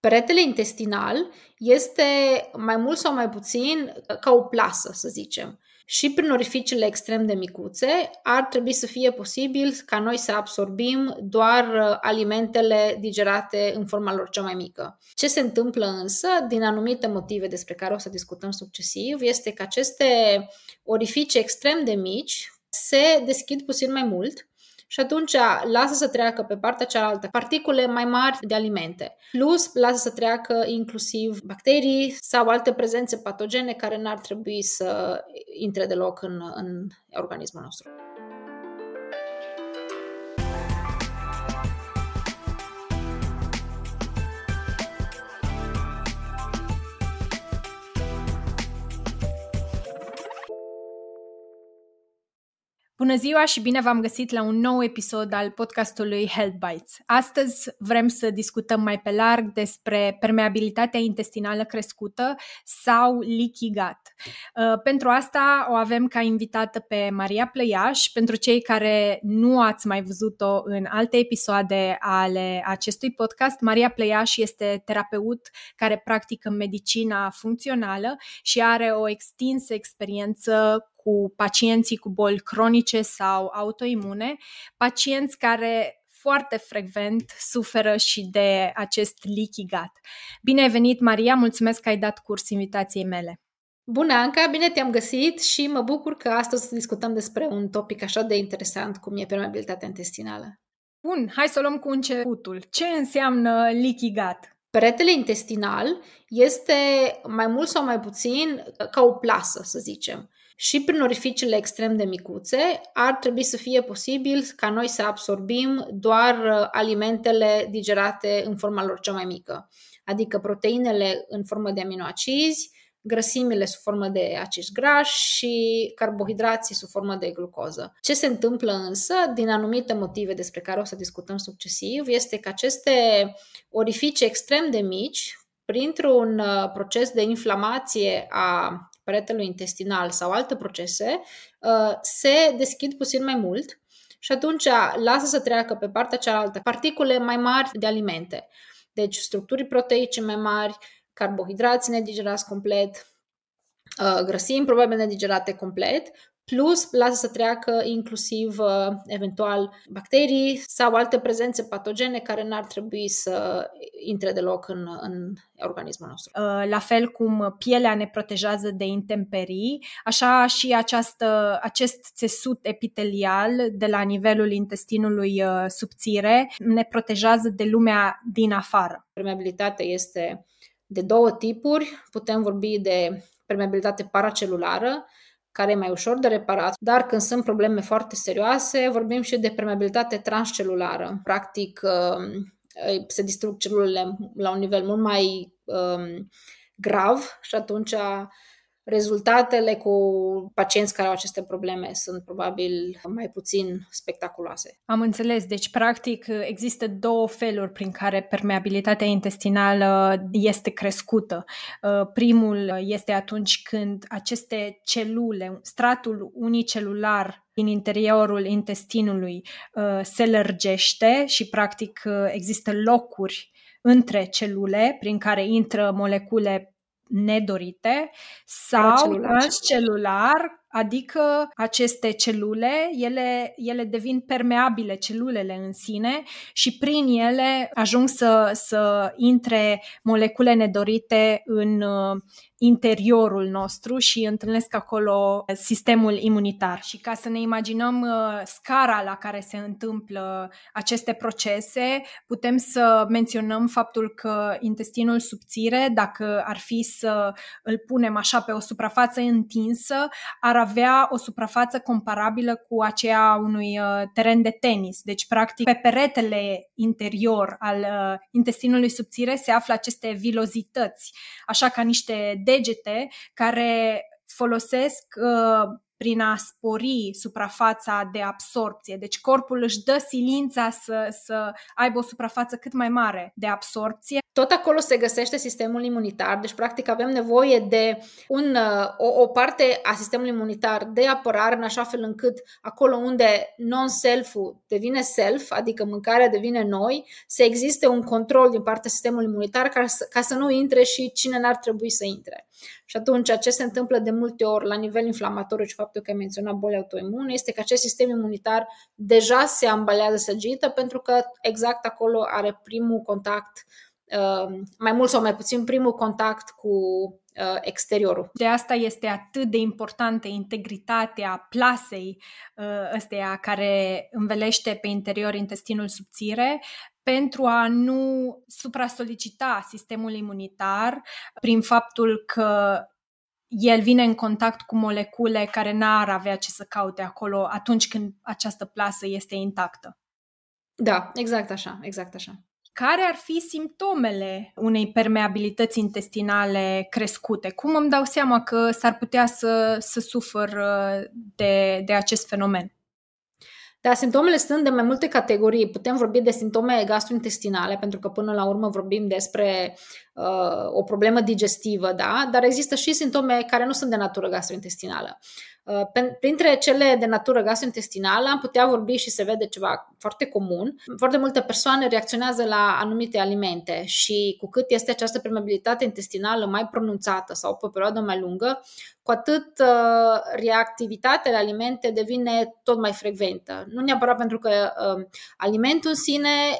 Peretele intestinal este mai mult sau mai puțin ca o plasă, să zicem. Și prin orificiile extrem de micuțe ar trebui să fie posibil ca noi să absorbim doar uh, alimentele digerate în forma lor cea mai mică. Ce se întâmplă însă, din anumite motive despre care o să discutăm succesiv, este că aceste orificii extrem de mici se deschid puțin mai mult și atunci lasă să treacă pe partea cealaltă particule mai mari de alimente. Plus, lasă să treacă inclusiv bacterii sau alte prezențe patogene care n-ar trebui să intre deloc în, în organismul nostru. Bună ziua și bine v-am găsit la un nou episod al podcastului Health Bites. Astăzi vrem să discutăm mai pe larg despre permeabilitatea intestinală crescută sau leaky gut. Uh, pentru asta o avem ca invitată pe Maria Plăiaș. Pentru cei care nu ați mai văzut-o în alte episoade ale acestui podcast, Maria Plăiaș este terapeut care practică medicina funcțională și are o extinsă experiență cu pacienții cu boli cronice sau autoimune, pacienți care foarte frecvent suferă și de acest leaky gut. Bine ai venit, Maria, mulțumesc că ai dat curs invitației mele. Bună, Anca, bine te-am găsit și mă bucur că astăzi discutăm despre un topic așa de interesant cum e permeabilitatea intestinală. Bun, hai să luăm cu începutul. Ce înseamnă leaky gut? Peretele intestinal este mai mult sau mai puțin ca o plasă, să zicem și prin orificiile extrem de micuțe ar trebui să fie posibil ca noi să absorbim doar uh, alimentele digerate în forma lor cea mai mică, adică proteinele în formă de aminoacizi, grăsimile sub formă de acizi grași și carbohidrații sub formă de glucoză. Ce se întâmplă însă, din anumite motive despre care o să discutăm succesiv, este că aceste orificii extrem de mici, printr-un uh, proces de inflamație a peretelui intestinal sau alte procese, uh, se deschid puțin mai mult și atunci lasă să treacă pe partea cealaltă particule mai mari de alimente. Deci structuri proteice mai mari, carbohidrați nedigerați complet, uh, grăsimi probabil nedigerate complet, plus lasă să treacă inclusiv uh, eventual bacterii sau alte prezențe patogene care n-ar trebui să intre deloc în, în organismul nostru. Uh, la fel cum pielea ne protejează de intemperii, așa și această, acest țesut epitelial de la nivelul intestinului uh, subțire ne protejează de lumea din afară. Permeabilitatea este de două tipuri. Putem vorbi de permeabilitate paracelulară, care e mai ușor de reparat, dar când sunt probleme foarte serioase, vorbim și de permeabilitate transcelulară. Practic, um, se distrug celulele la un nivel mult mai um, grav și atunci rezultatele cu pacienți care au aceste probleme sunt probabil mai puțin spectaculoase. Am înțeles. Deci, practic, există două feluri prin care permeabilitatea intestinală este crescută. Uh, primul este atunci când aceste celule, stratul unicelular din interiorul intestinului uh, se lărgește și, practic, uh, există locuri între celule prin care intră molecule nedorite sau transcelular, adică aceste celule, ele, ele devin permeabile, celulele în sine și prin ele ajung să, să intre molecule nedorite în interiorul nostru și întâlnesc acolo sistemul imunitar. Și ca să ne imaginăm uh, scara la care se întâmplă aceste procese, putem să menționăm faptul că intestinul subțire, dacă ar fi să îl punem așa pe o suprafață întinsă, ar avea o suprafață comparabilă cu aceea unui uh, teren de tenis. Deci, practic, pe peretele interior al uh, intestinului subțire se află aceste vilozități, așa ca niște degete care folosesc uh, prin a spori suprafața de absorpție. Deci corpul își dă silința să, să aibă o suprafață cât mai mare de absorpție. Tot acolo se găsește sistemul imunitar, deci practic avem nevoie de un, o, o parte a sistemului imunitar de apărare în așa fel încât acolo unde non-self-ul devine self, adică mâncarea devine noi, să existe un control din partea sistemului imunitar ca să, ca să nu intre și cine n-ar trebui să intre. Și atunci ce se întâmplă de multe ori la nivel inflamatoriu și faptul că ai menționat boli autoimune este că acest sistem imunitar deja se ambalează săgită pentru că exact acolo are primul contact uh, mai mult sau mai puțin primul contact cu uh, exteriorul. De asta este atât de importantă integritatea plasei uh, ăsteia care învelește pe interior intestinul subțire, pentru a nu supra-solicita sistemul imunitar prin faptul că el vine în contact cu molecule care n-ar avea ce să caute acolo atunci când această plasă este intactă. Da, exact așa, exact așa. Care ar fi simptomele unei permeabilități intestinale crescute? Cum îmi dau seama că s-ar putea să, să sufăr uh, de, de acest fenomen? Da, simptomele sunt de mai multe categorii. Putem vorbi de simptome gastrointestinale, pentru că până la urmă vorbim despre uh, o problemă digestivă, da? dar există și simptome care nu sunt de natură gastrointestinală. Uh, printre cele de natură gastrointestinală am putea vorbi și se vede ceva foarte comun. Foarte multe persoane reacționează la anumite alimente și cu cât este această permeabilitate intestinală mai pronunțată sau pe o perioadă mai lungă, cu atât uh, reactivitatea la alimente devine tot mai frecventă. Nu neapărat pentru că uh, alimentul în sine uh,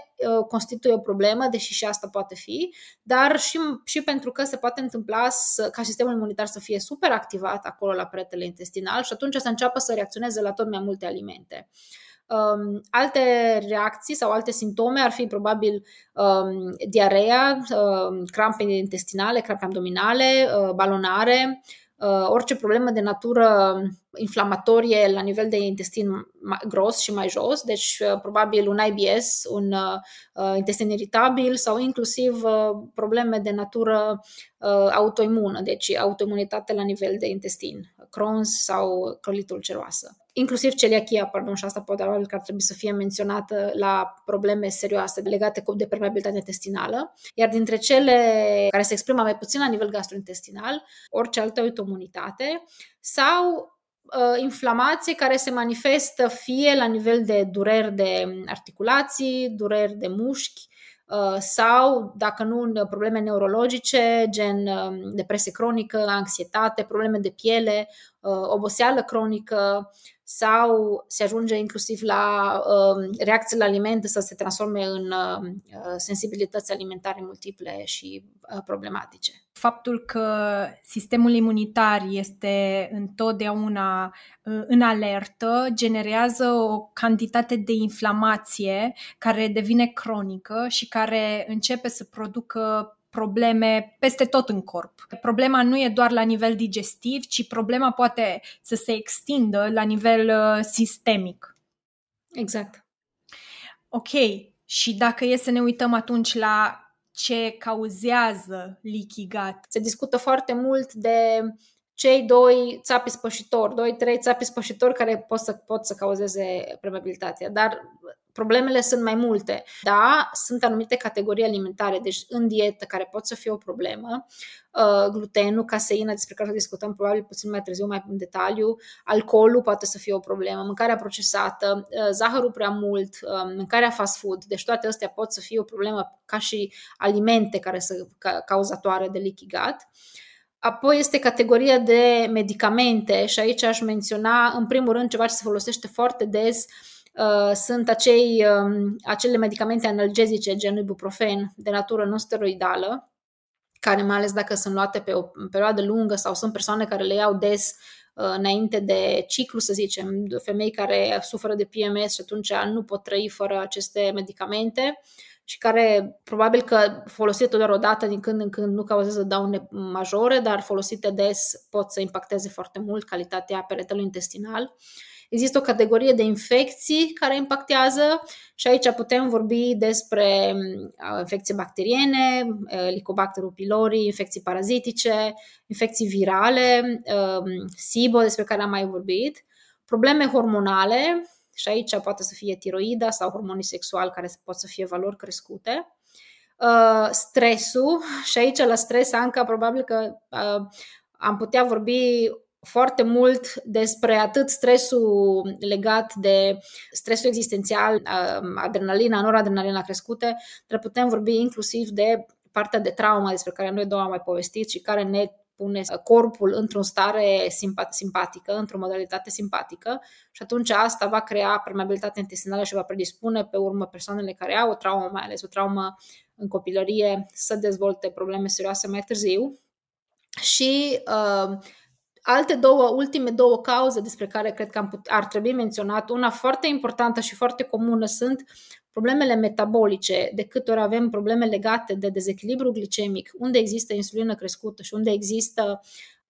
constituie o problemă, deși și asta poate fi, dar și, și pentru că se poate întâmpla să, ca sistemul imunitar să fie super activat acolo la peretele intestinal și atunci să înceapă să reacționeze la tot mai multe alimente. Um, alte reacții sau alte simptome ar fi probabil um, diarea, um, crampe intestinale, crampe abdominale, uh, balonare, Uh, orice problemă de natură inflamatorie la nivel de intestin gros și mai jos, deci uh, probabil un IBS, un uh, intestin iritabil sau inclusiv probleme de natură autoimună, deci autoimunitate la nivel de intestin, Crohn's sau colitul ulceroasă inclusiv celiachia, pardon, și asta poate că ar trebui să fie menționată la probleme serioase legate de permeabilitatea intestinală, iar dintre cele care se exprimă mai puțin la nivel gastrointestinal, orice altă autoimunitate sau uh, inflamație care se manifestă fie la nivel de dureri de articulații, dureri de mușchi, uh, sau, dacă nu, probleme neurologice, gen um, depresie cronică, anxietate, probleme de piele, uh, oboseală cronică, sau se ajunge inclusiv la uh, reacții la alimente să se transforme în uh, sensibilități alimentare multiple și uh, problematice. Faptul că sistemul imunitar este întotdeauna uh, în alertă generează o cantitate de inflamație care devine cronică și care începe să producă probleme peste tot în corp. Problema nu e doar la nivel digestiv, ci problema poate să se extindă la nivel uh, sistemic. Exact. Ok, și dacă e să ne uităm atunci la ce cauzează leaky gut. Se discută foarte mult de cei doi țapi spășitori, doi, trei țapi spășitori care pot să, pot să cauzeze permeabilitatea. Dar problemele sunt mai multe. Da, sunt anumite categorii alimentare, deci în dietă, care pot să fie o problemă. Uh, glutenul, caseina, despre care o discutăm probabil puțin mai târziu, mai în detaliu. Alcoolul poate să fie o problemă, mâncarea procesată, uh, zahărul prea mult, uh, mâncarea fast food. Deci toate astea pot să fie o problemă ca și alimente care sunt cauzatoare de leaky gut. Apoi este categoria de medicamente și aici aș menționa în primul rând ceva ce se folosește foarte des Uh, sunt acei, uh, acele medicamente analgezice gen ibuprofen de natură non-steroidală, care mai ales dacă sunt luate pe o perioadă lungă sau sunt persoane care le iau des uh, înainte de ciclu, să zicem, femei care suferă de PMS și atunci nu pot trăi fără aceste medicamente și care probabil că folosite doar o dată din când în când nu cauzează daune majore, dar folosite des pot să impacteze foarte mult calitatea peretelui intestinal. Există o categorie de infecții care impactează și aici putem vorbi despre uh, infecții bacteriene, uh, Helicobacter pylori, infecții parazitice, infecții virale, SIBO despre care am mai vorbit, probleme hormonale, și aici poate să fie tiroida sau hormonii sexuali care pot să fie valori crescute, uh, stresul și aici la stres, Anca, probabil că uh, am putea vorbi foarte mult despre atât stresul legat de stresul existențial, uh, adrenalina, noradrenalina crescute, dar putem vorbi inclusiv de partea de traumă despre care noi două am mai povestit și care ne pune corpul într-o stare simpatică, într-o modalitate simpatică și atunci asta va crea permeabilitate intestinală și va predispune pe urmă persoanele care au o traumă, mai ales o traumă în copilărie, să dezvolte probleme serioase mai târziu. Și uh, alte două, ultime două cauze despre care cred că am put- ar trebui menționat, una foarte importantă și foarte comună sunt problemele metabolice, de câte ori avem probleme legate de dezechilibru glicemic, unde există insulină crescută și unde există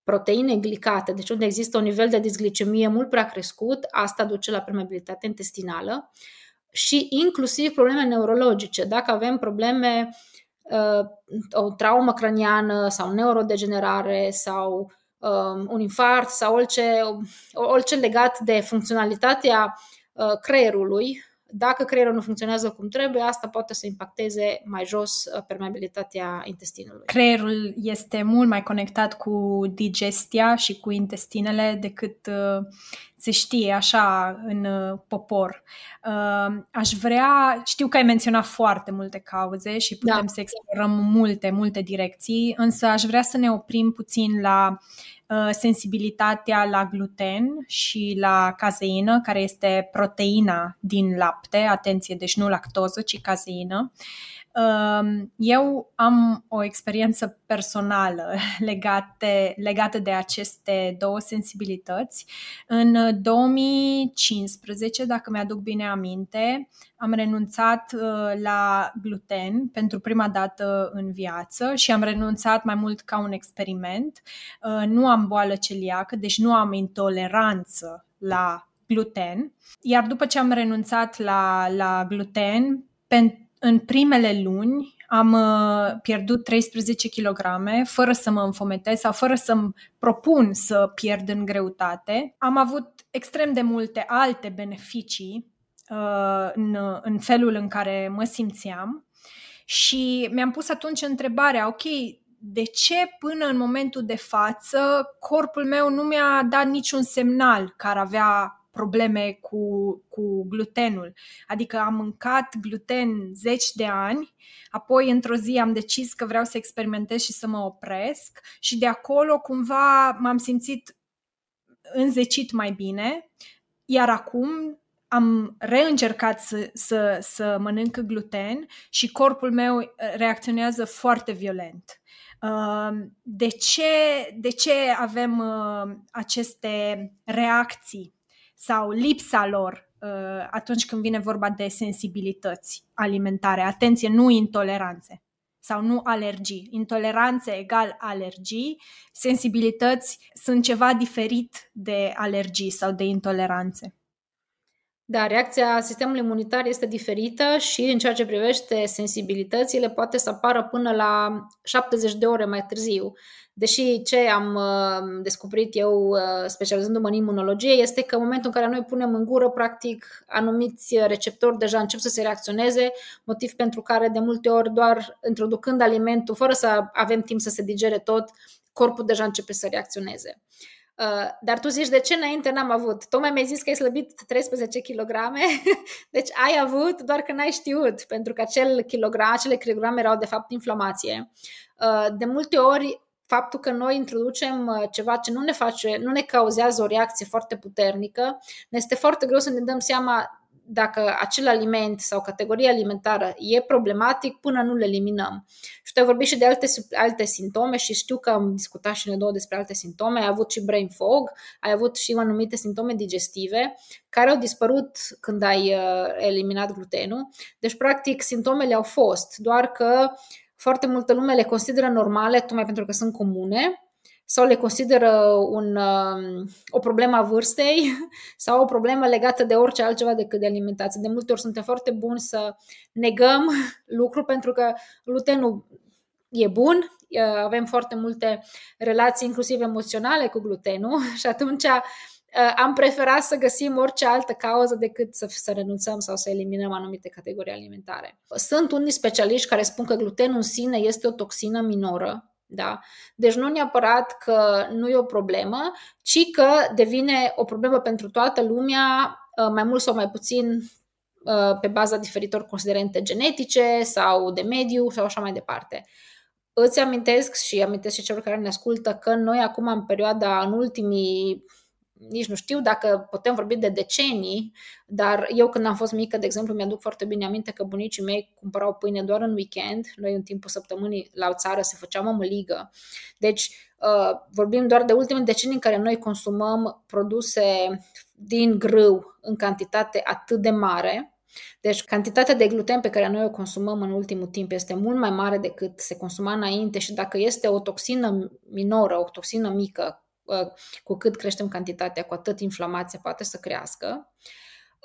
proteine glicate, deci unde există un nivel de disglicemie mult prea crescut, asta duce la permeabilitate intestinală și inclusiv probleme neurologice. Dacă avem probleme, uh, o traumă craniană sau neurodegenerare sau um, un infart sau orice, orice legat de funcționalitatea uh, creierului, dacă creierul nu funcționează cum trebuie, asta poate să impacteze mai jos uh, permeabilitatea intestinului. Creierul este mult mai conectat cu digestia și cu intestinele decât uh, se știe așa în uh, popor. Aș vrea, știu că ai menționat foarte multe cauze și putem da. să explorăm multe, multe direcții, însă aș vrea să ne oprim puțin la Uh, sensibilitatea la gluten și la cazeină, care este proteina din lapte, atenție, deci nu lactoză, ci cazeină. Um, eu am o experiență personală legate, legată de aceste două sensibilități. În 2015, dacă mi-aduc bine aminte, am renunțat uh, la gluten pentru prima dată în viață și am renunțat mai mult ca un experiment. Uh, nu am boală celiacă, deci nu am intoleranță la gluten. Iar după ce am renunțat la, la gluten, pentru în primele luni am uh, pierdut 13 kg fără să mă înfometez sau fără să-mi propun să pierd în greutate. Am avut extrem de multe alte beneficii uh, în, în felul în care mă simțeam și mi-am pus atunci întrebarea, ok, de ce până în momentul de față corpul meu nu mi-a dat niciun semnal că ar avea probleme cu, cu glutenul. Adică am mâncat gluten zeci de ani, apoi într-o zi am decis că vreau să experimentez și să mă opresc și de acolo cumva m-am simțit înzecit mai bine, iar acum am reîncercat să, să, să mănânc gluten și corpul meu reacționează foarte violent. Uh, de ce, de ce avem uh, aceste reacții sau lipsa lor uh, atunci când vine vorba de sensibilități alimentare. Atenție, nu intoleranțe sau nu alergii. Intoleranțe egal alergii, sensibilități sunt ceva diferit de alergii sau de intoleranțe. Da, reacția sistemului imunitar este diferită și în ceea ce privește sensibilitățile poate să apară până la 70 de ore mai târziu. Deși ce am uh, descoperit eu uh, specializându-mă în imunologie este că în momentul în care noi punem în gură, practic, anumiți receptori deja încep să se reacționeze, motiv pentru care de multe ori doar introducând alimentul, fără să avem timp să se digere tot, corpul deja începe să reacționeze. Uh, dar tu zici, de ce înainte n-am avut? Tocmai mi-ai zis că ai slăbit 13 kg, deci ai avut doar că n-ai știut, pentru că acel kilogram, acele kilograme erau de fapt inflamație. Uh, de multe ori, faptul că noi introducem uh, ceva ce nu ne face, nu ne cauzează o reacție foarte puternică, ne este foarte greu să ne dăm seama dacă acel aliment sau categorie alimentară e problematic până nu le eliminăm. Și te-ai vorbit și de alte, alte simptome și știu că am discutat și ne două despre alte simptome. Ai avut și brain fog, ai avut și anumite simptome digestive care au dispărut când ai uh, eliminat glutenul. Deci, practic, simptomele au fost, doar că foarte multă lume le consideră normale, tocmai pentru că sunt comune sau le consideră un, um, o problemă a vârstei sau o problemă legată de orice altceva decât de alimentație. De multe ori suntem foarte buni să negăm lucruri pentru că glutenul e bun, avem foarte multe relații, inclusiv emoționale, cu glutenul și atunci uh, am preferat să găsim orice altă cauză decât să, să renunțăm sau să eliminăm anumite categorii alimentare. Sunt unii specialiști care spun că glutenul în sine este o toxină minoră, da? Deci nu neapărat că nu e o problemă, ci că devine o problemă pentru toată lumea, uh, mai mult sau mai puțin uh, pe baza diferitor considerente genetice sau de mediu sau așa mai departe. Îți amintesc și amintesc și celor care ne ascultă că noi acum în perioada, în ultimii nici nu știu dacă putem vorbi de decenii, dar eu când am fost mică, de exemplu, mi-aduc foarte bine aminte că bunicii mei cumpărau pâine doar în weekend, noi în timpul săptămânii la o țară se făceam o măligă. Deci uh, vorbim doar de ultimele decenii în care noi consumăm produse din grâu în cantitate atât de mare, deci cantitatea de gluten pe care noi o consumăm în ultimul timp este mult mai mare decât se consuma înainte și dacă este o toxină minoră, o toxină mică, ă, cu cât creștem cantitatea, cu atât inflamația poate să crească.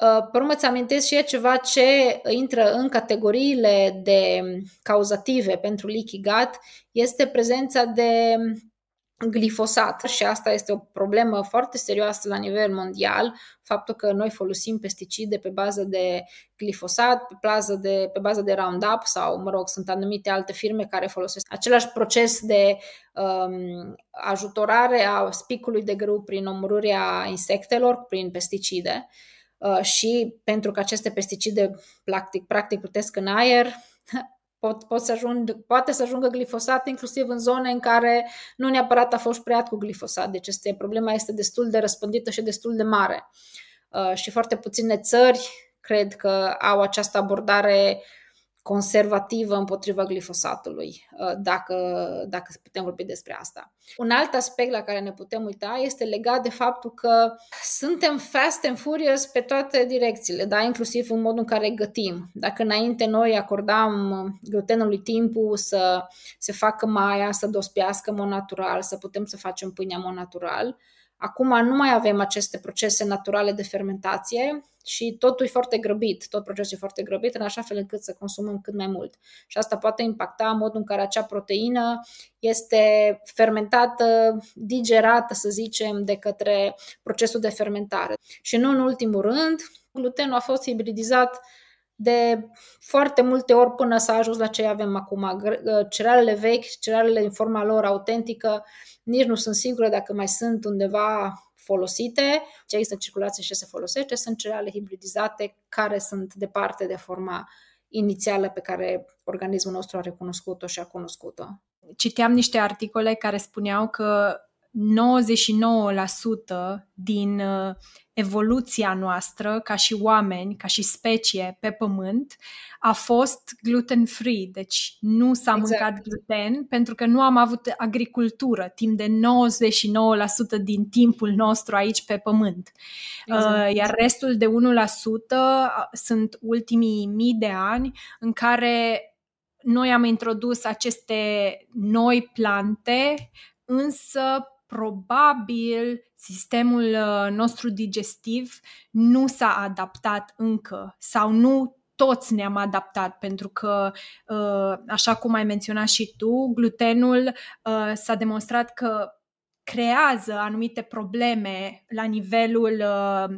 Ă, pe urmă, îți amintesc și e ceva ce intră în categoriile de cauzative pentru leaky gut, este prezența de glifosat și asta este o problemă foarte serioasă la nivel mondial, faptul că noi folosim pesticide pe bază de glifosat, pe bază de, pe bază de Roundup sau, mă rog, sunt anumite alte firme care folosesc același proces de um, ajutorare a spicului de grâu prin omorârea insectelor, prin pesticide. Uh, și pentru că aceste pesticide practic, practic plutesc în aer, pot, pot să ajung, poate să ajungă glifosat inclusiv în zone în care nu neapărat a fost preat cu glifosat. Deci este, problema este destul de răspândită și destul de mare. Uh, și foarte puține țări cred că au această abordare conservativă împotriva glifosatului, uh, dacă, dacă putem vorbi despre asta. Un alt aspect la care ne putem uita este legat de faptul că suntem fast and furious pe toate direcțiile, da? inclusiv în modul în care gătim. Dacă înainte noi acordam glutenului timpul să se facă maia, să dospească mod natural, să putem să facem pâinea mod natural, Acum nu mai avem aceste procese naturale de fermentație și totul e foarte grăbit, tot procesul e foarte grăbit, în așa fel încât să consumăm cât mai mult. Și asta poate impacta modul în care acea proteină este fermentată, digerată, să zicem, de către procesul de fermentare. Și nu în ultimul rând, glutenul a fost hibridizat de foarte multe ori până s-a ajuns la ce avem acum. Cerealele vechi, cerealele în forma lor autentică, nici nu sunt sigură dacă mai sunt undeva folosite, ce există în circulație și se folosește, sunt cereale hibridizate care sunt departe de forma inițială pe care organismul nostru a recunoscut-o și a cunoscut-o. Citeam niște articole care spuneau că 99% din uh, evoluția noastră ca și oameni, ca și specie pe pământ, a fost gluten-free, deci nu s-a exact. mâncat gluten pentru că nu am avut agricultură timp de 99% din timpul nostru aici pe pământ. Exact. Uh, iar restul de 1% sunt ultimii mii de ani în care noi am introdus aceste noi plante, însă probabil sistemul uh, nostru digestiv nu s-a adaptat încă sau nu toți ne-am adaptat pentru că, uh, așa cum ai menționat și tu, glutenul uh, s-a demonstrat că creează anumite probleme la nivelul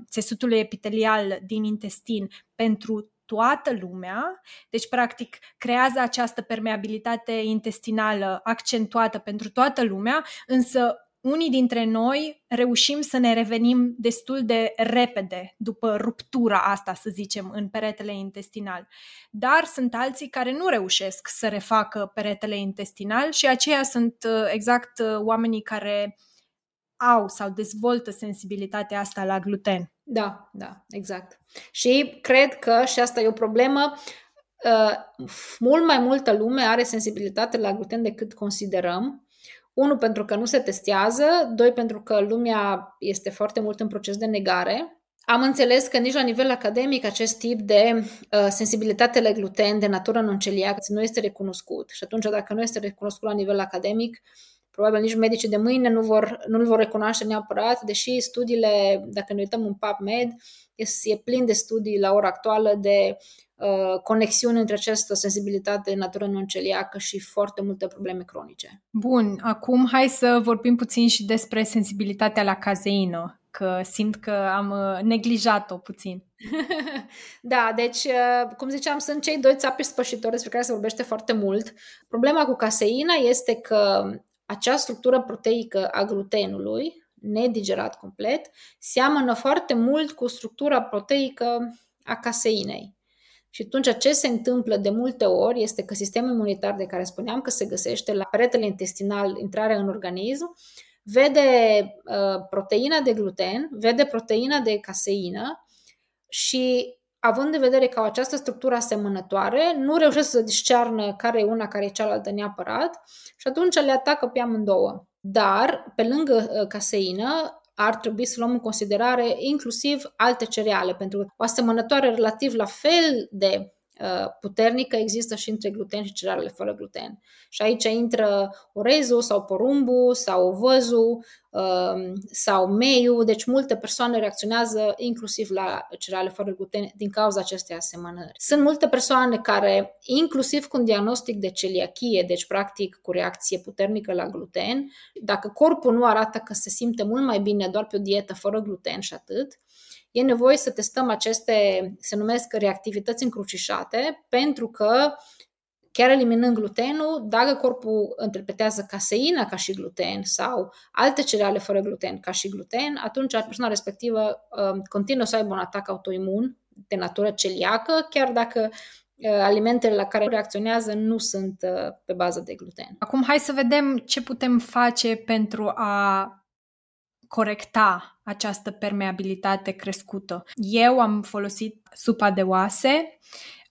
țesutului epitelial din intestin pentru toată lumea, deci practic creează această permeabilitate intestinală accentuată pentru toată lumea, însă unii dintre noi reușim să ne revenim destul de repede după ruptura asta, să zicem, în peretele intestinal. Dar sunt alții care nu reușesc să refacă peretele intestinal și aceia sunt uh, exact uh, oamenii care au sau dezvoltă sensibilitatea asta la gluten. Da, da, exact. Și cred că, și asta e o problemă, uh, mult mai multă lume are sensibilitate la gluten decât considerăm unu, pentru că nu se testează, doi, pentru că lumea este foarte mult în proces de negare. Am înțeles că nici la nivel academic acest tip de uh, sensibilitate la gluten de natură non-celiacă nu este recunoscut. Și atunci, dacă nu este recunoscut la nivel academic, probabil nici medicii de mâine nu vor, nu-l vor recunoaște neapărat, deși studiile, dacă ne uităm în PubMed, e plin de studii la ora actuală de uh, conexiuni între această sensibilitate natură non-celiacă și foarte multe probleme cronice. Bun, acum hai să vorbim puțin și despre sensibilitatea la cazeină, că simt că am uh, neglijat-o puțin. da, deci, uh, cum ziceam, sunt cei doi țapi spășitori despre care se vorbește foarte mult. Problema cu caseina este că acea structură proteică a glutenului, nedigerat complet, seamănă foarte mult cu structura proteică a caseinei. Și atunci ce se întâmplă de multe ori este că sistemul imunitar de care spuneam că se găsește la peretele intestinal, intrarea în organism, vede uh, proteina de gluten, vede proteina de caseină și având în vedere că au această structură asemănătoare, nu reușesc să discearnă care e una, care e cealaltă neapărat și atunci le atacă pe amândouă. Dar, pe lângă uh, caseină, ar trebui să luăm în considerare inclusiv alte cereale, pentru că o asemănătoare relativ la fel de Uh, puternică există și între gluten și cerealele fără gluten. Și aici intră orezul sau porumbul sau văzul um, sau meiul, deci multe persoane reacționează inclusiv la cereale fără gluten din cauza acestei asemănări. Sunt multe persoane care, inclusiv cu un diagnostic de celiachie, deci practic cu reacție puternică la gluten, dacă corpul nu arată că se simte mult mai bine doar pe o dietă fără gluten și atât, e nevoie să testăm aceste, se numesc reactivități încrucișate, pentru că chiar eliminând glutenul, dacă corpul interpretează caseina ca și gluten sau alte cereale fără gluten ca și gluten, atunci persoana respectivă uh, continuă să aibă un atac autoimun de natură celiacă, chiar dacă uh, alimentele la care reacționează nu sunt uh, pe bază de gluten. Acum hai să vedem ce putem face pentru a corecta această permeabilitate crescută. Eu am folosit supa de oase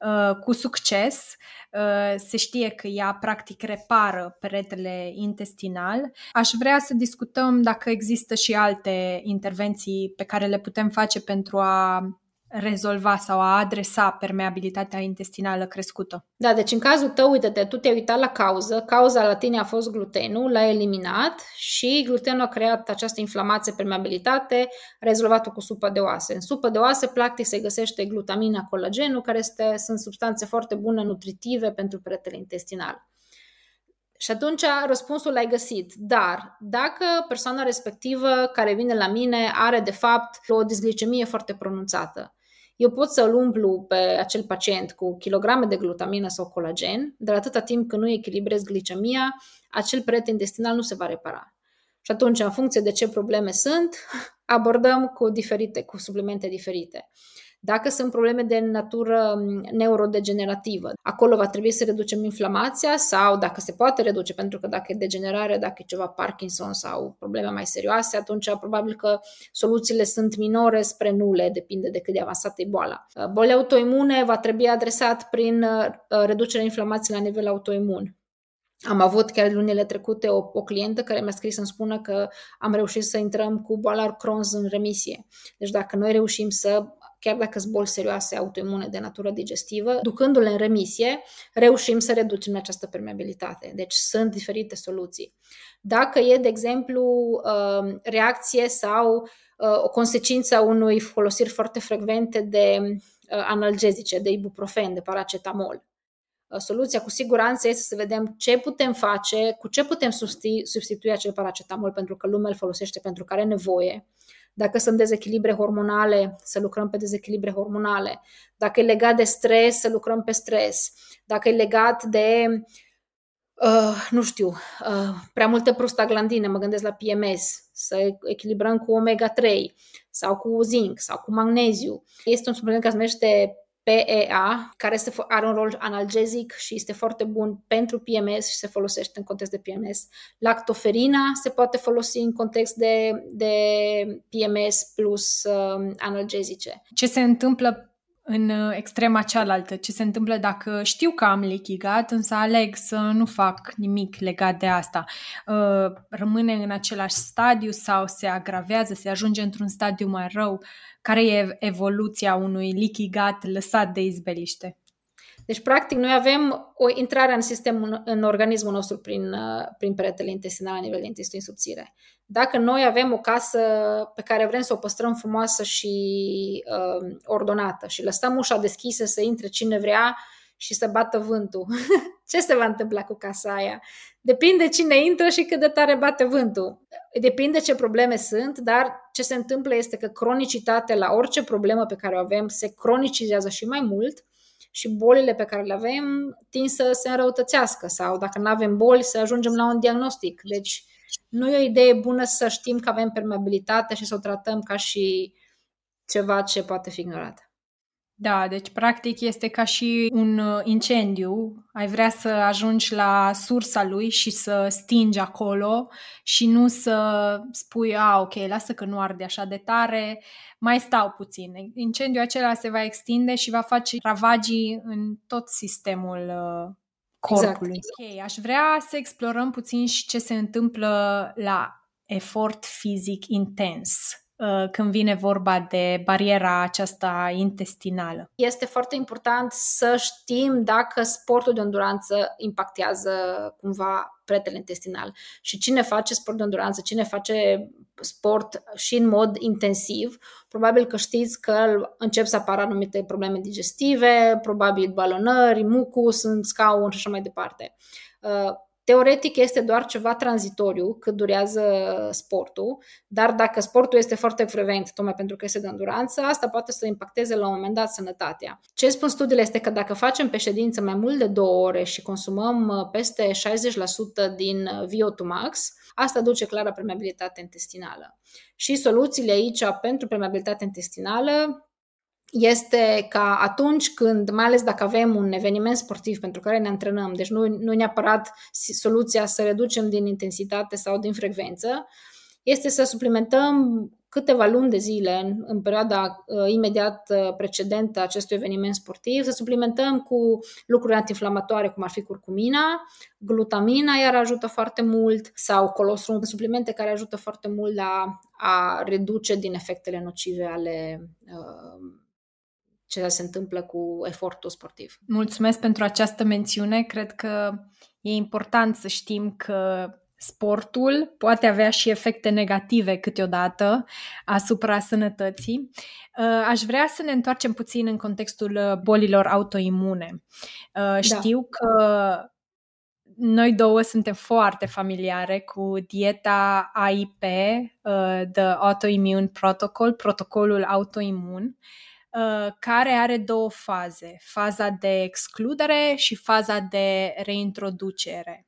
uh, cu succes. Uh, se știe că ea practic repară peretele intestinal. Aș vrea să discutăm dacă există și alte intervenții pe care le putem face pentru a rezolva sau a adresa permeabilitatea intestinală crescută. Da, deci în cazul tău, uite-te, tu te-ai uitat la cauză, cauza la tine a fost glutenul, l-ai eliminat și glutenul a creat această inflamație, permeabilitate, rezolvat-o cu supă de oase. În supă de oase, practic, se găsește glutamina, colagenul, care este, sunt substanțe foarte bune, nutritive pentru peretele intestinal. Și atunci răspunsul l-ai găsit. Dar dacă persoana respectivă care vine la mine are de fapt o disglicemie foarte pronunțată, eu pot să-l umplu pe acel pacient cu kilograme de glutamină sau colagen, dar atâta timp când nu echilibrez glicemia, acel perete intestinal nu se va repara. Și atunci, în funcție de ce probleme sunt, abordăm cu diferite, cu suplimente diferite. Dacă sunt probleme de natură mm, neurodegenerativă, acolo va trebui să reducem inflamația sau dacă se poate reduce, pentru că dacă e degenerare, dacă e ceva Parkinson sau probleme mai serioase, atunci probabil că soluțiile sunt minore spre nule, depinde de cât de avansată e boala. Bolile autoimune va trebui adresat prin uh, reducerea inflamației la nivel autoimun. Am avut chiar lunile trecute o, o clientă care mi-a scris să-mi spună că am reușit să intrăm cu boala Crohn's în remisie. Deci dacă noi reușim să chiar dacă sunt boli serioase autoimune de natură digestivă, ducându-le în remisie, reușim să reducem această permeabilitate. Deci sunt diferite soluții. Dacă e, de exemplu, uh, reacție sau uh, o consecință a unui folosiri foarte frecvente de uh, analgezice, de ibuprofen, de paracetamol, Soluția cu siguranță este să vedem ce putem face, cu ce putem substitui acel paracetamol pentru că lumea îl folosește pentru care are nevoie dacă sunt dezechilibre hormonale, să lucrăm pe dezechilibre hormonale. Dacă e legat de stres, să lucrăm pe stres. Dacă e legat de, uh, nu știu, uh, prea multe prostaglandine, mă gândesc la PMS, să echilibrăm cu omega-3 sau cu zinc sau cu magneziu. Este un supliment care se numește PEA, care are un rol analgezic și este foarte bun pentru PMS și se folosește în context de PMS. Lactoferina se poate folosi în context de, de PMS plus uh, analgezice. Ce se întâmplă în uh, extrema cealaltă, ce se întâmplă dacă știu că am lichigat, însă aleg să nu fac nimic legat de asta. Uh, rămâne în același stadiu sau se agravează, se ajunge într-un stadiu mai rău? Care e evoluția unui lichigat lăsat de izbeliște? Deci, practic, noi avem o intrare în sistem, în organismul nostru prin, uh, prin peretele intestinal la nivel de intestin subțire. Dacă noi avem o casă pe care vrem să o păstrăm frumoasă și uh, ordonată și lăsăm ușa deschisă să intre cine vrea și să bată vântul, ce se va întâmpla cu casa aia? Depinde cine intră și cât de tare bate vântul. Depinde ce probleme sunt, dar ce se întâmplă este că cronicitatea la orice problemă pe care o avem se cronicizează și mai mult și bolile pe care le avem tind să se înrăutățească sau dacă nu avem boli să ajungem la un diagnostic. Deci nu e o idee bună să știm că avem permeabilitate și să o tratăm ca și ceva ce poate fi ignorat. Da, deci practic este ca și un uh, incendiu. Ai vrea să ajungi la sursa lui și să stingi acolo și nu să spui, a, ok, lasă că nu arde așa de tare, mai stau puțin. Incendiul acela se va extinde și va face ravagii în tot sistemul uh, corpului. Exact. Ok, aș vrea să explorăm puțin și ce se întâmplă la efort fizic intens Uh, când vine vorba de bariera aceasta intestinală. Este foarte important să știm dacă sportul de înduranță impactează cumva pretele intestinal și cine face sport de înduranță, cine face sport și în mod intensiv, probabil că știți că încep să apară anumite probleme digestive, probabil balonări, mucus în scaun și așa mai departe. Uh, Teoretic este doar ceva tranzitoriu cât durează sportul, dar dacă sportul este foarte frecvent, tocmai pentru că este de înduranță, asta poate să impacteze la un moment dat sănătatea. Ce spun studiile este că dacă facem pe ședință mai mult de două ore și consumăm uh, peste 60% din uh, VO2 max, asta duce clar la permeabilitate intestinală. Și soluțiile aici pentru permeabilitate intestinală este ca atunci când, mai ales dacă avem un eveniment sportiv pentru care ne antrenăm, deci nu, nu neapărat soluția să reducem din intensitate sau din frecvență, este să suplimentăm câteva luni de zile în, în perioada uh, imediat uh, precedentă acestui eveniment sportiv, să suplimentăm cu lucruri antiinflamatoare, cum ar fi curcumina, glutamina, iar ajută foarte mult, sau colostrum, suplimente care ajută foarte mult la a reduce din efectele nocive ale uh, ce se întâmplă cu efortul sportiv. Mulțumesc pentru această mențiune. Cred că e important să știm că sportul poate avea și efecte negative câteodată asupra sănătății. Uh, aș vrea să ne întoarcem puțin în contextul uh, bolilor autoimune. Uh, da. Știu că noi două suntem foarte familiare cu dieta AIP, The Autoimmune Protocol, protocolul autoimun. Uh, care are două faze, faza de excludere și faza de reintroducere.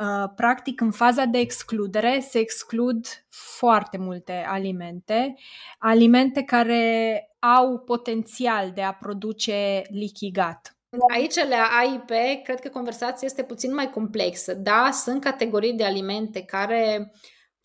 Uh, practic, în faza de excludere se exclud foarte multe alimente, alimente care au potențial de a produce lichigat. Aici, la AIP, cred că conversația este puțin mai complexă. Da, sunt categorii de alimente care uh,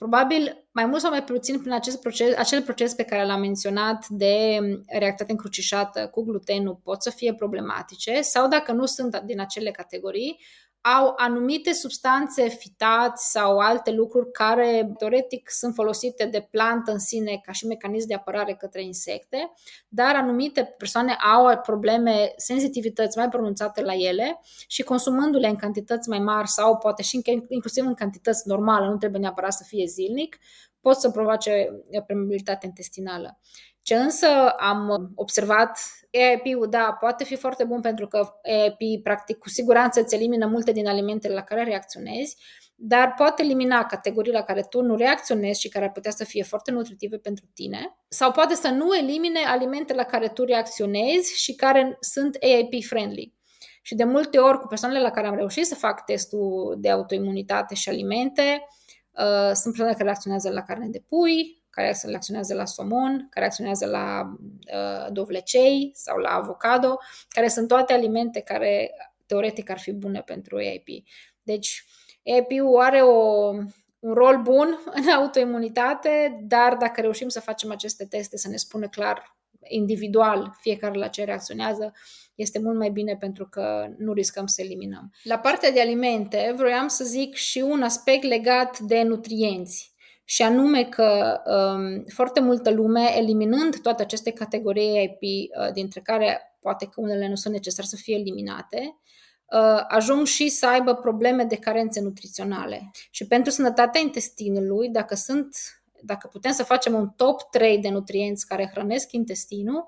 Probabil mai mult sau mai puțin prin acest proces, acel proces pe care l-am menționat de reactate încrucișată cu glutenul pot să fie problematice sau dacă nu sunt din acele categorii, au anumite substanțe fitați sau alte lucruri care teoretic sunt folosite de plantă în sine ca și mecanism de apărare către insecte, dar anumite persoane au probleme, sensitivități mai pronunțate la ele și consumându-le în cantități mai mari sau poate și inclusiv în cantități normale, nu trebuie neapărat să fie zilnic, pot să provoace permeabilitate intestinală. Ce însă am observat, AIP-ul, da, poate fi foarte bun pentru că AIP, practic, cu siguranță îți elimină multe din alimentele la care reacționezi, dar poate elimina categorii la care tu nu reacționezi și care ar putea să fie foarte nutritive pentru tine, sau poate să nu elimine alimente la care tu reacționezi și care sunt AIP-friendly. Și de multe ori, cu persoanele la care am reușit să fac testul de autoimunitate și alimente, uh, sunt persoane care reacționează la carne de pui, care reacționează la somon, care reacționează la uh, dovlecei sau la avocado, care sunt toate alimente care teoretic ar fi bune pentru AIP. Deci AIP-ul are o, un rol bun în autoimunitate, dar dacă reușim să facem aceste teste, să ne spună clar individual fiecare la ce reacționează, este mult mai bine pentru că nu riscăm să eliminăm. La partea de alimente, vroiam să zic și un aspect legat de nutrienți și anume că um, foarte multă lume, eliminând toate aceste categorii IP, uh, dintre care poate că unele nu sunt necesare să fie eliminate, uh, ajung și să aibă probleme de carențe nutriționale. Și pentru sănătatea intestinului, dacă sunt dacă putem să facem un top 3 de nutrienți care hrănesc intestinul,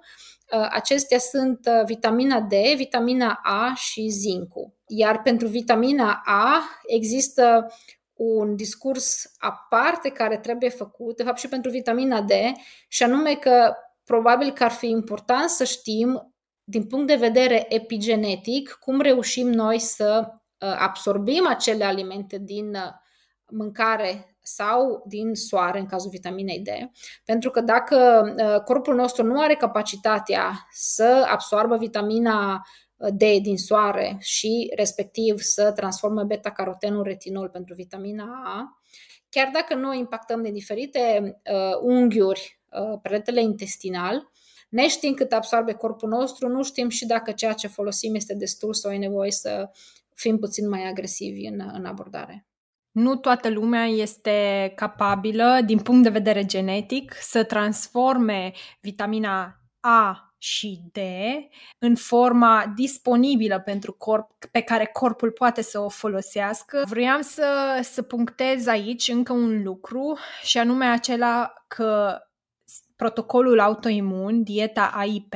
uh, acestea sunt uh, vitamina D, vitamina A și zincul. Iar pentru vitamina A există un discurs aparte care trebuie făcut, de fapt și pentru vitamina D, și anume că probabil că ar fi important să știm din punct de vedere epigenetic cum reușim noi să uh, absorbim acele alimente din mâncare sau din soare, în cazul vitaminei D, pentru că dacă uh, corpul nostru nu are capacitatea să absoarbă vitamina uh, D din soare și respectiv să transformă beta-carotenul retinol pentru vitamina A, chiar dacă noi impactăm de diferite uh, unghiuri uh, peretele intestinal, neștiind cât absorbe corpul nostru, nu știm și dacă ceea ce folosim este destul sau e nevoie să fim puțin mai agresivi în, în abordare. Nu toată lumea este capabilă, din punct de vedere genetic, să transforme vitamina A și D în forma disponibilă pentru corp, pe care corpul poate să o folosească. Vreau să, să punctez aici încă un lucru și anume acela că protocolul autoimun, dieta AIP,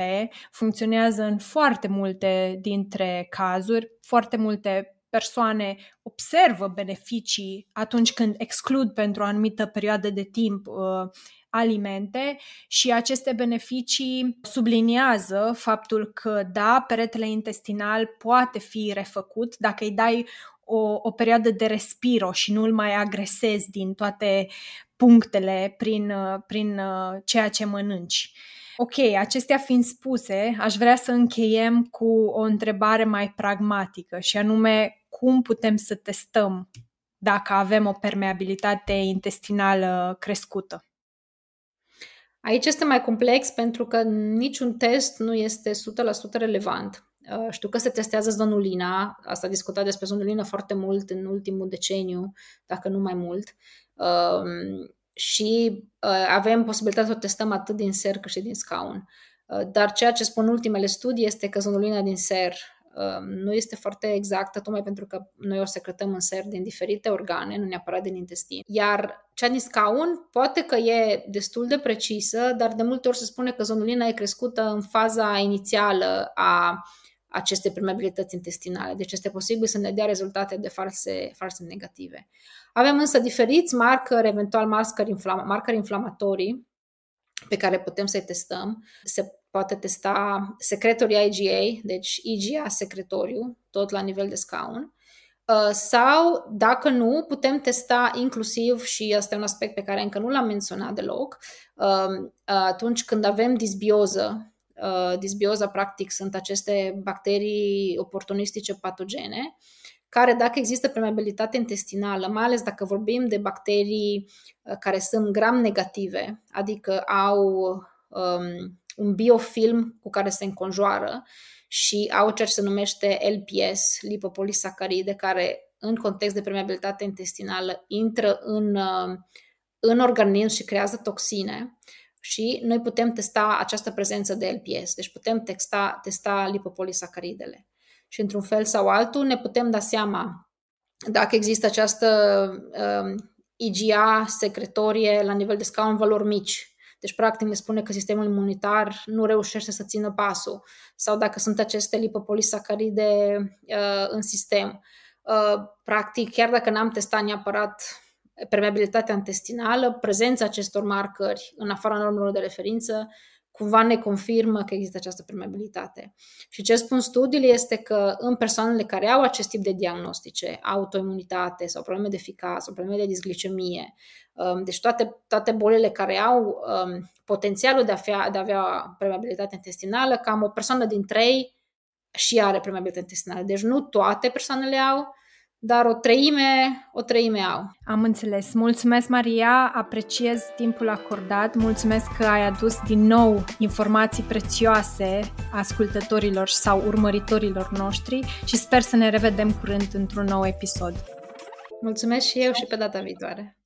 funcționează în foarte multe dintre cazuri, foarte multe persoane observă beneficii atunci când exclud pentru o anumită perioadă de timp uh, alimente și aceste beneficii subliniază faptul că, da, peretele intestinal poate fi refăcut dacă îi dai o, o perioadă de respiro și nu îl mai agresezi din toate punctele prin, uh, prin uh, ceea ce mănânci. Ok, acestea fiind spuse, aș vrea să încheiem cu o întrebare mai pragmatică și anume cum putem să testăm dacă avem o permeabilitate intestinală crescută. Aici este mai complex pentru că niciun test nu este 100% relevant. Uh, știu că se testează zonulina, asta a discutat despre zonulină foarte mult în ultimul deceniu, dacă nu mai mult. Um, și uh, avem posibilitatea să o testăm atât din ser cât și din scaun. Uh, dar ceea ce spun ultimele studii este că zonulina din ser Um, nu este foarte exactă, tocmai pentru că noi o secretăm în ser din diferite organe, nu neapărat din intestin. Iar cea din scaun poate că e destul de precisă, dar de multe ori se spune că zonulina e crescută în faza inițială a acestei permeabilități intestinale. Deci este posibil să ne dea rezultate de false, false negative. Avem însă diferiți marcări, eventual marcări, inflama, marcări inflamatorii, pe care putem să-i testăm. Se poate testa secretorii IgA, deci IgA secretoriu, tot la nivel de scaun, uh, sau, dacă nu, putem testa inclusiv, și asta e un aspect pe care încă nu l-am menționat deloc, um, atunci când avem disbioză, uh, disbioza practic sunt aceste bacterii oportunistice patogene, care dacă există permeabilitate intestinală, mai ales dacă vorbim de bacterii uh, care sunt gram negative, adică au um, un biofilm cu care se înconjoară și au ceea ce se numește LPS, lipopolisacaride, care în context de permeabilitate intestinală intră în, uh, în organism și creează toxine. Și noi putem testa această prezență de LPS, deci putem testa, testa lipopolisacaridele. Și într-un fel sau altul ne putem da seama dacă există această uh, IgA secretorie la nivel de scaun valori mici deci, practic, ne spune că sistemul imunitar nu reușește să țină pasul sau dacă sunt aceste lipopolisacaride uh, în sistem. Uh, practic, chiar dacă n-am testat neapărat permeabilitatea intestinală, prezența acestor marcări în afara normelor de referință cumva ne confirmă că există această permeabilitate. Și ce spun studiile este că în persoanele care au acest tip de diagnostice, autoimunitate sau probleme de ficat sau probleme de disglicemie, um, deci toate, toate bolile care au um, potențialul de a, fi, de a avea permeabilitate intestinală, cam o persoană din trei și are permeabilitate intestinală. Deci nu toate persoanele au, dar o treime, o treime au. Am înțeles. Mulțumesc, Maria, apreciez timpul acordat, mulțumesc că ai adus din nou informații prețioase ascultătorilor sau urmăritorilor noștri și sper să ne revedem curând într-un nou episod. Mulțumesc și eu și pe data viitoare.